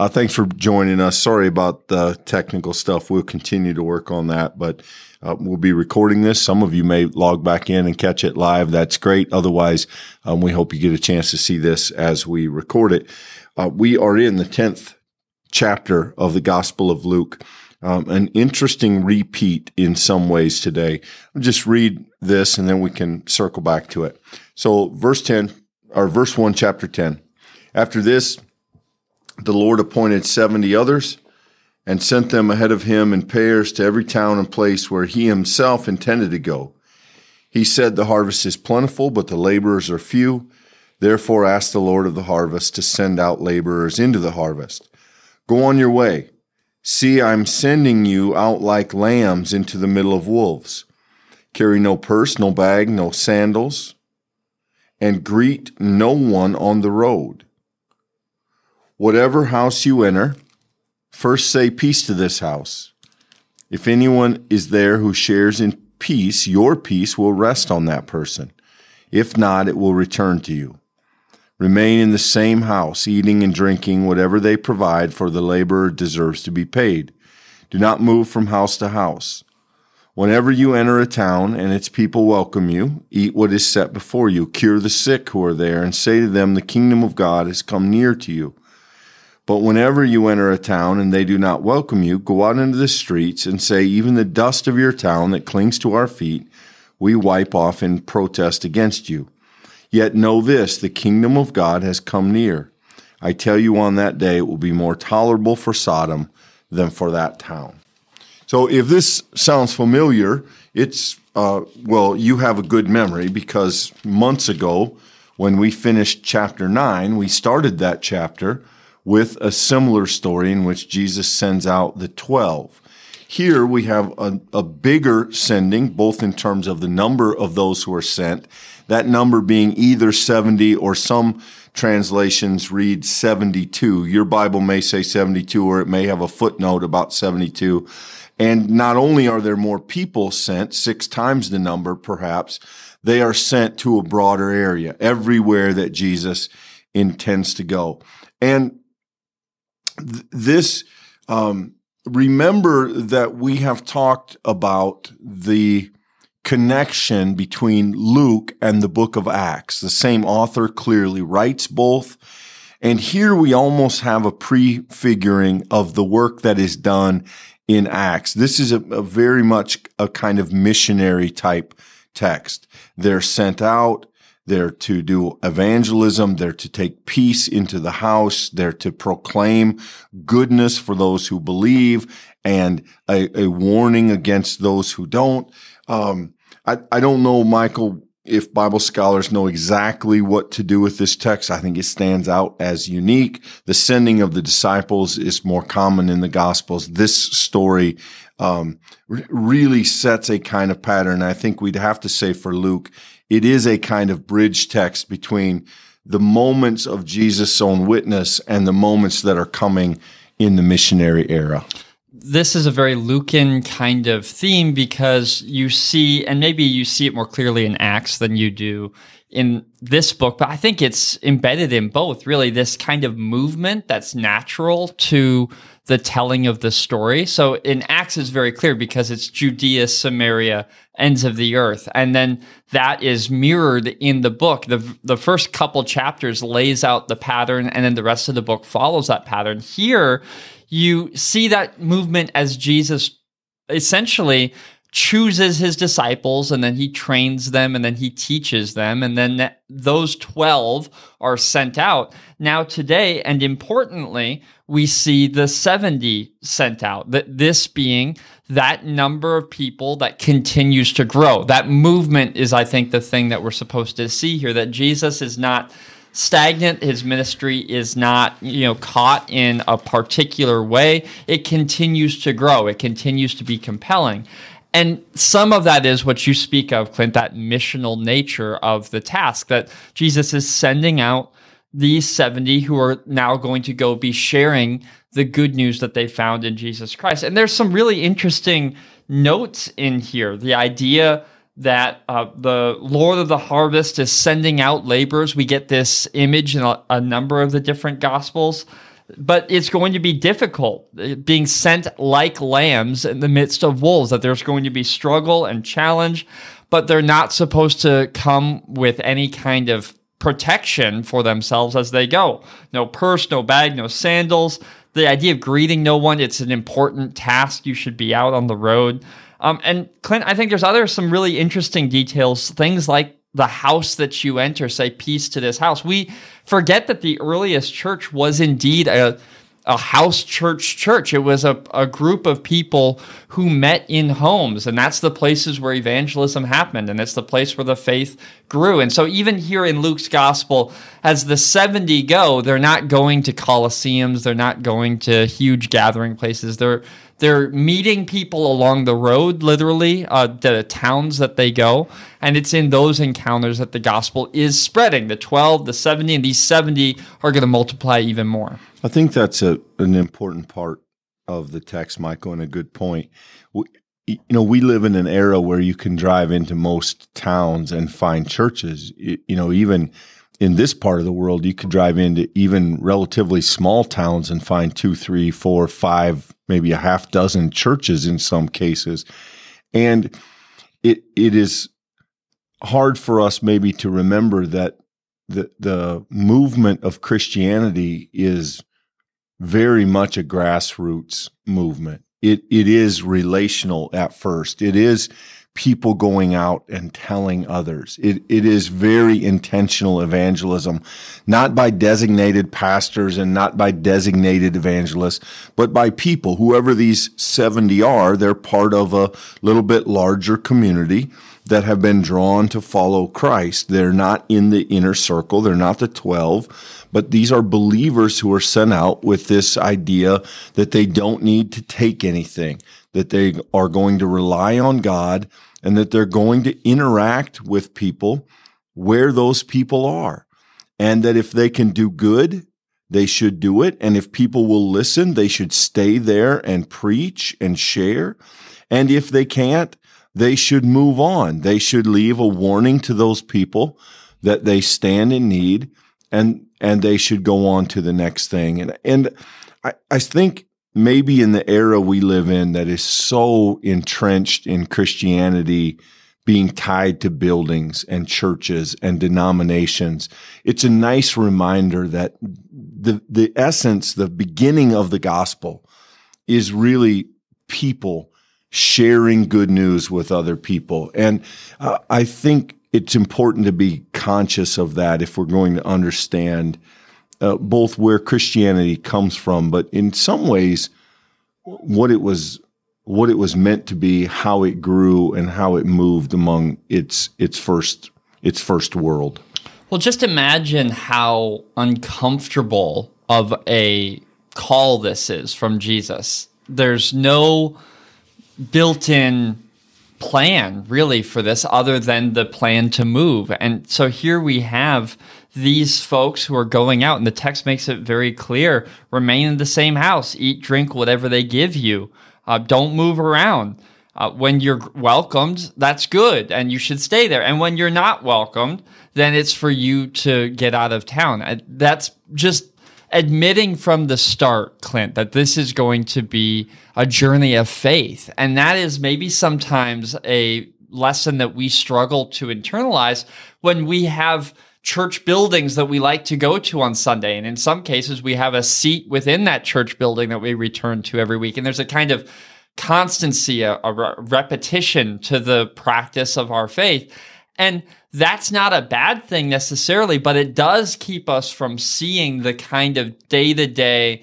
Uh, thanks for joining us. Sorry about the technical stuff. We'll continue to work on that, but uh, we'll be recording this. Some of you may log back in and catch it live. That's great. Otherwise, um, we hope you get a chance to see this as we record it. Uh, we are in the 10th chapter of the Gospel of Luke. Um, an interesting repeat in some ways today. I'll just read this and then we can circle back to it. So, verse 10, or verse 1, chapter 10. After this, the Lord appointed 70 others and sent them ahead of him in pairs to every town and place where he himself intended to go. He said, The harvest is plentiful, but the laborers are few. Therefore, ask the Lord of the harvest to send out laborers into the harvest. Go on your way. See, I'm sending you out like lambs into the middle of wolves. Carry no purse, no bag, no sandals, and greet no one on the road. Whatever house you enter, first say peace to this house. If anyone is there who shares in peace, your peace will rest on that person. If not, it will return to you. Remain in the same house, eating and drinking whatever they provide, for the laborer deserves to be paid. Do not move from house to house. Whenever you enter a town and its people welcome you, eat what is set before you, cure the sick who are there, and say to them, The kingdom of God has come near to you. But whenever you enter a town and they do not welcome you, go out into the streets and say, Even the dust of your town that clings to our feet, we wipe off in protest against you. Yet know this the kingdom of God has come near. I tell you, on that day it will be more tolerable for Sodom than for that town. So, if this sounds familiar, it's, uh, well, you have a good memory because months ago, when we finished chapter 9, we started that chapter with a similar story in which Jesus sends out the 12. Here we have a, a, bigger sending, both in terms of the number of those who are sent that number being either 70 or some translations read 72. Your Bible may say 72 or it may have a footnote about 72. And not only are there more people sent, six times the number perhaps, they are sent to a broader area, everywhere that Jesus intends to go. And th- this, um, remember that we have talked about the connection between Luke and the book of Acts. The same author clearly writes both. And here we almost have a prefiguring of the work that is done in Acts. This is a, a very much a kind of missionary type text. They're sent out. They're to do evangelism. They're to take peace into the house. They're to proclaim goodness for those who believe and a, a warning against those who don't. Um, I, I don't know, Michael, if Bible scholars know exactly what to do with this text. I think it stands out as unique. The sending of the disciples is more common in the Gospels. This story um, really sets a kind of pattern. I think we'd have to say for Luke, it is a kind of bridge text between the moments of Jesus' own witness and the moments that are coming in the missionary era this is a very Lucan kind of theme because you see, and maybe you see it more clearly in Acts than you do in this book, but I think it's embedded in both really this kind of movement that's natural to the telling of the story. So in Acts is very clear because it's Judea, Samaria, ends of the earth. And then that is mirrored in the book. The, the first couple chapters lays out the pattern and then the rest of the book follows that pattern. Here, you see that movement as Jesus essentially chooses his disciples and then he trains them and then he teaches them and then those 12 are sent out. Now today and importantly we see the 70 sent out that this being that number of people that continues to grow. That movement is i think the thing that we're supposed to see here that jesus is not stagnant. His ministry is not, you know, caught in a particular way. It continues to grow. It continues to be compelling. And some of that is what you speak of, Clint, that missional nature of the task that Jesus is sending out these 70 who are now going to go be sharing the good news that they found in Jesus Christ. And there's some really interesting notes in here. The idea that uh, the Lord of the harvest is sending out laborers. We get this image in a, a, number of the different gospels. but it's going to be difficult uh, being sent like lambs in the midst of wolves, that there's going to be struggle and challenge, but they're not supposed to come with any kind of protection for themselves as they go. No purse, no bag, no sandals. The idea of greeting no one, it's an important task. You should be out on the road. Um, and Clint, I think there's other some really interesting details, things like the house that you enter, say, peace to this house. We forget that the earliest church was indeed a, a house church church. It was a, a group of people who met in homes, and that's the places where evangelism happened, and it's the place where the faith grew. And so, even here in Luke's gospel, as the 70 go, they're not going to coliseums, they're not going to huge gathering places. They're they're meeting people along the road, literally, uh, the towns that they go. And it's in those encounters that the gospel is spreading. The 12, the 70, and these 70 are going to multiply even more. I think that's a, an important part of the text, Michael, and a good point. We, you know, we live in an era where you can drive into most towns and find churches. You know, even in this part of the world, you could drive into even relatively small towns and find two, three, four, five, maybe a half dozen churches in some cases. And it it is hard for us maybe to remember that the the movement of Christianity is very much a grassroots movement. It it is relational at first. It is people going out and telling others. It, it is very intentional evangelism, not by designated pastors and not by designated evangelists, but by people, whoever these 70 are, they're part of a little bit larger community that have been drawn to follow Christ. They're not in the inner circle. They're not the 12, but these are believers who are sent out with this idea that they don't need to take anything that they are going to rely on God and that they're going to interact with people where those people are. And that if they can do good, they should do it. And if people will listen, they should stay there and preach and share. And if they can't, they should move on. They should leave a warning to those people that they stand in need and, and they should go on to the next thing. And, and I, I think maybe in the era we live in that is so entrenched in Christianity being tied to buildings and churches and denominations, it's a nice reminder that the, the essence, the beginning of the gospel is really people sharing good news with other people. And uh, I think it's important to be conscious of that if we're going to understand uh, both where Christianity comes from, but in some ways, what it was what it was meant to be, how it grew, and how it moved among its its first its first world. Well, just imagine how uncomfortable of a call this is from Jesus. There's no built-in plan really for this other than the plan to move. And so here we have these folks who are going out, and the text makes it very clear remain in the same house, eat, drink, whatever they give you. Uh, don't move around. Uh, when you're welcomed, that's good, and you should stay there. And when you're not welcomed, then it's for you to get out of town. Uh, that's just admitting from the start, Clint, that this is going to be a journey of faith. And that is maybe sometimes a lesson that we struggle to internalize when we have church buildings that we like to go to on Sunday. And in some cases, we have a seat within that church building that we return to every week. And there's a kind of constancy, a, a re- repetition to the practice of our faith. And that's not a bad thing necessarily, but it does keep us from seeing the kind of day to day,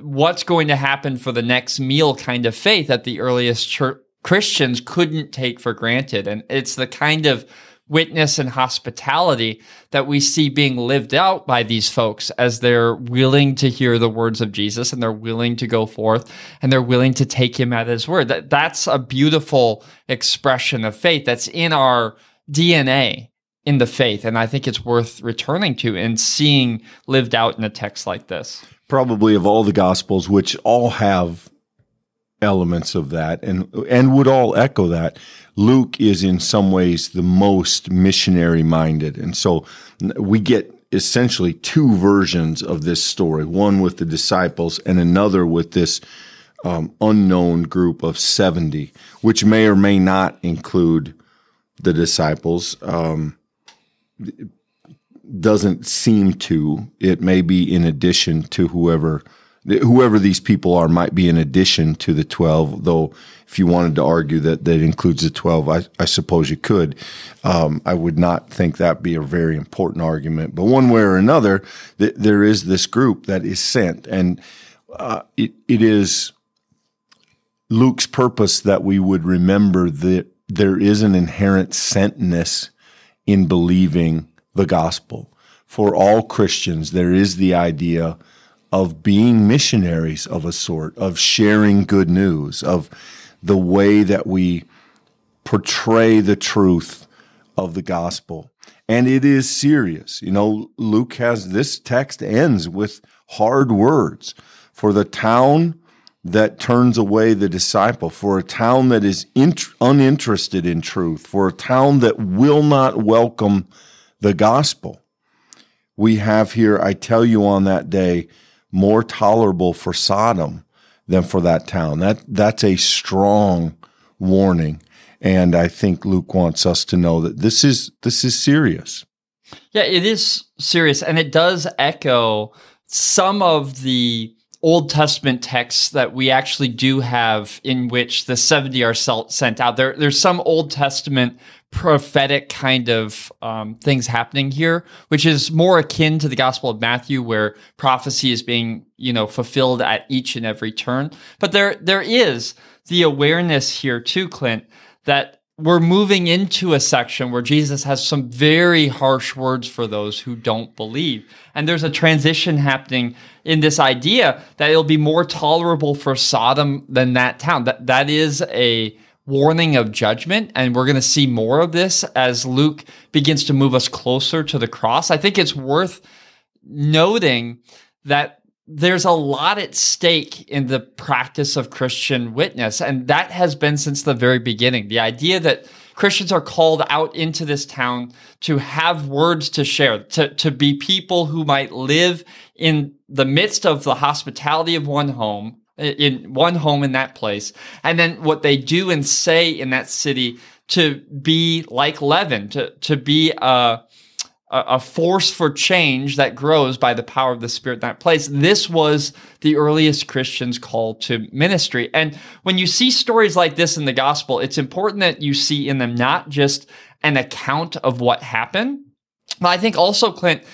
what's going to happen for the next meal kind of faith that the earliest church Christians couldn't take for granted. And it's the kind of witness and hospitality that we see being lived out by these folks as they're willing to hear the words of Jesus and they're willing to go forth and they're willing to take him at his word. That that's a beautiful expression of faith that's in our DNA in the faith and I think it's worth returning to and seeing lived out in a text like this. Probably of all the gospels which all have elements of that and and would all echo that Luke is in some ways the most missionary minded. And so we get essentially two versions of this story one with the disciples and another with this um, unknown group of 70, which may or may not include the disciples. Um, doesn't seem to. It may be in addition to whoever whoever these people are might be in addition to the 12 though if you wanted to argue that that includes the 12 i, I suppose you could um, i would not think that be a very important argument but one way or another th- there is this group that is sent and uh, it, it is luke's purpose that we would remember that there is an inherent sentness in believing the gospel for all christians there is the idea of being missionaries of a sort, of sharing good news, of the way that we portray the truth of the gospel. And it is serious. You know, Luke has this text ends with hard words for the town that turns away the disciple, for a town that is int- uninterested in truth, for a town that will not welcome the gospel. We have here, I tell you on that day, more tolerable for Sodom than for that town. That that's a strong warning. And I think Luke wants us to know that this is this is serious. Yeah, it is serious and it does echo some of the Old Testament texts that we actually do have in which the 70 are sent out. There, there's some Old Testament prophetic kind of um, things happening here, which is more akin to the Gospel of Matthew, where prophecy is being, you know, fulfilled at each and every turn. But there, there is the awareness here too, Clint, that we're moving into a section where Jesus has some very harsh words for those who don't believe. And there's a transition happening in this idea that it'll be more tolerable for Sodom than that town. That that is a warning of judgment. And we're going to see more of this as Luke begins to move us closer to the cross. I think it's worth noting that there's a lot at stake in the practice of Christian witness. And that has been since the very beginning. The idea that Christians are called out into this town to have words to share, to, to be people who might live in the midst of the hospitality of one home, in one home in that place. And then what they do and say in that city to be like leaven, to, to be a, a force for change that grows by the power of the Spirit in that place. This was the earliest Christians' call to ministry. And when you see stories like this in the gospel, it's important that you see in them not just an account of what happened, but I think also, Clint,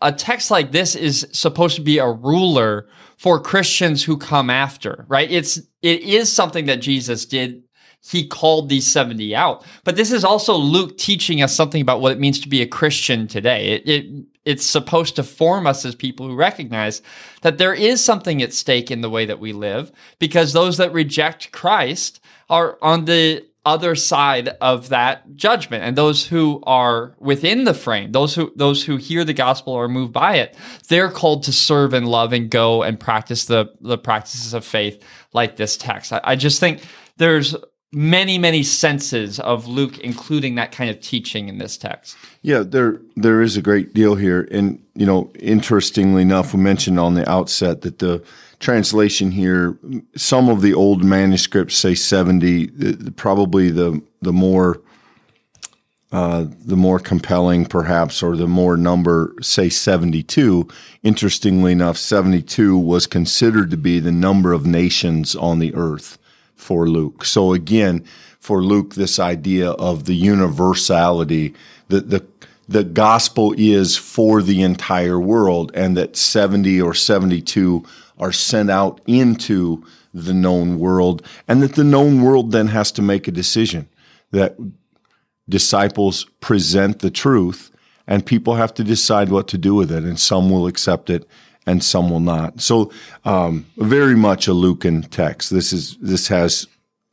a text like this is supposed to be a ruler for Christians who come after, right? It's, it is something that Jesus did. He called these 70 out. But this is also Luke teaching us something about what it means to be a Christian today. It, it, it's supposed to form us as people who recognize that there is something at stake in the way that we live because those that reject Christ are on the other side of that judgment and those who are within the frame those who those who hear the gospel or move by it they're called to serve and love and go and practice the the practices of faith like this text i, I just think there's many many senses of luke including that kind of teaching in this text yeah there there is a great deal here and you know interestingly enough we mentioned on the outset that the translation here. Some of the old manuscripts say 70, probably the, the more, uh, the more compelling perhaps, or the more number say 72. Interestingly enough, 72 was considered to be the number of nations on the earth for Luke. So again, for Luke, this idea of the universality, the, the, the gospel is for the entire world and that 70 or 72 are sent out into the known world, and that the known world then has to make a decision that disciples present the truth, and people have to decide what to do with it, and some will accept it and some will not. So, um, very much a Lucan text. This is this has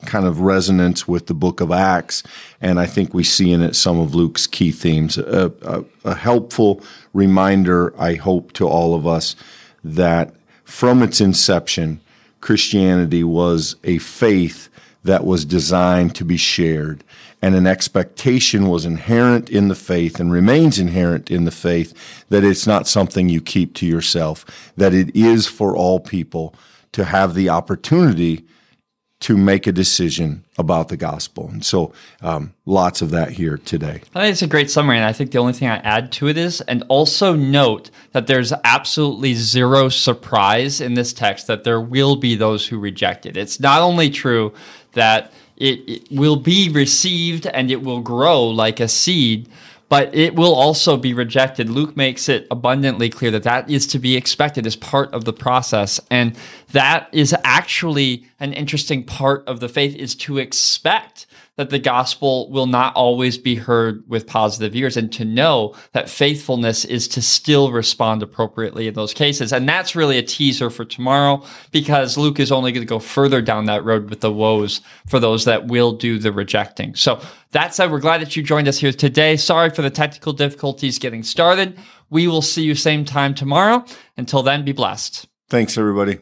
kind of resonance with the book of Acts, and I think we see in it some of Luke's key themes. A, a, a helpful reminder, I hope, to all of us that from its inception, Christianity was a faith that was designed to be shared. And an expectation was inherent in the faith and remains inherent in the faith that it's not something you keep to yourself, that it is for all people to have the opportunity to make a decision about the gospel. And so, um, lots of that here today. I think it's a great summary. And I think the only thing I add to it is, and also note that there's absolutely zero surprise in this text that there will be those who reject it. It's not only true that it, it will be received and it will grow like a seed, but it will also be rejected. Luke makes it abundantly clear that that is to be expected as part of the process. And that is actually an interesting part of the faith is to expect that the gospel will not always be heard with positive ears and to know that faithfulness is to still respond appropriately in those cases. And that's really a teaser for tomorrow because Luke is only going to go further down that road with the woes for those that will do the rejecting. So that said, we're glad that you joined us here today. Sorry for the technical difficulties getting started. We will see you same time tomorrow. Until then, be blessed. Thanks, everybody.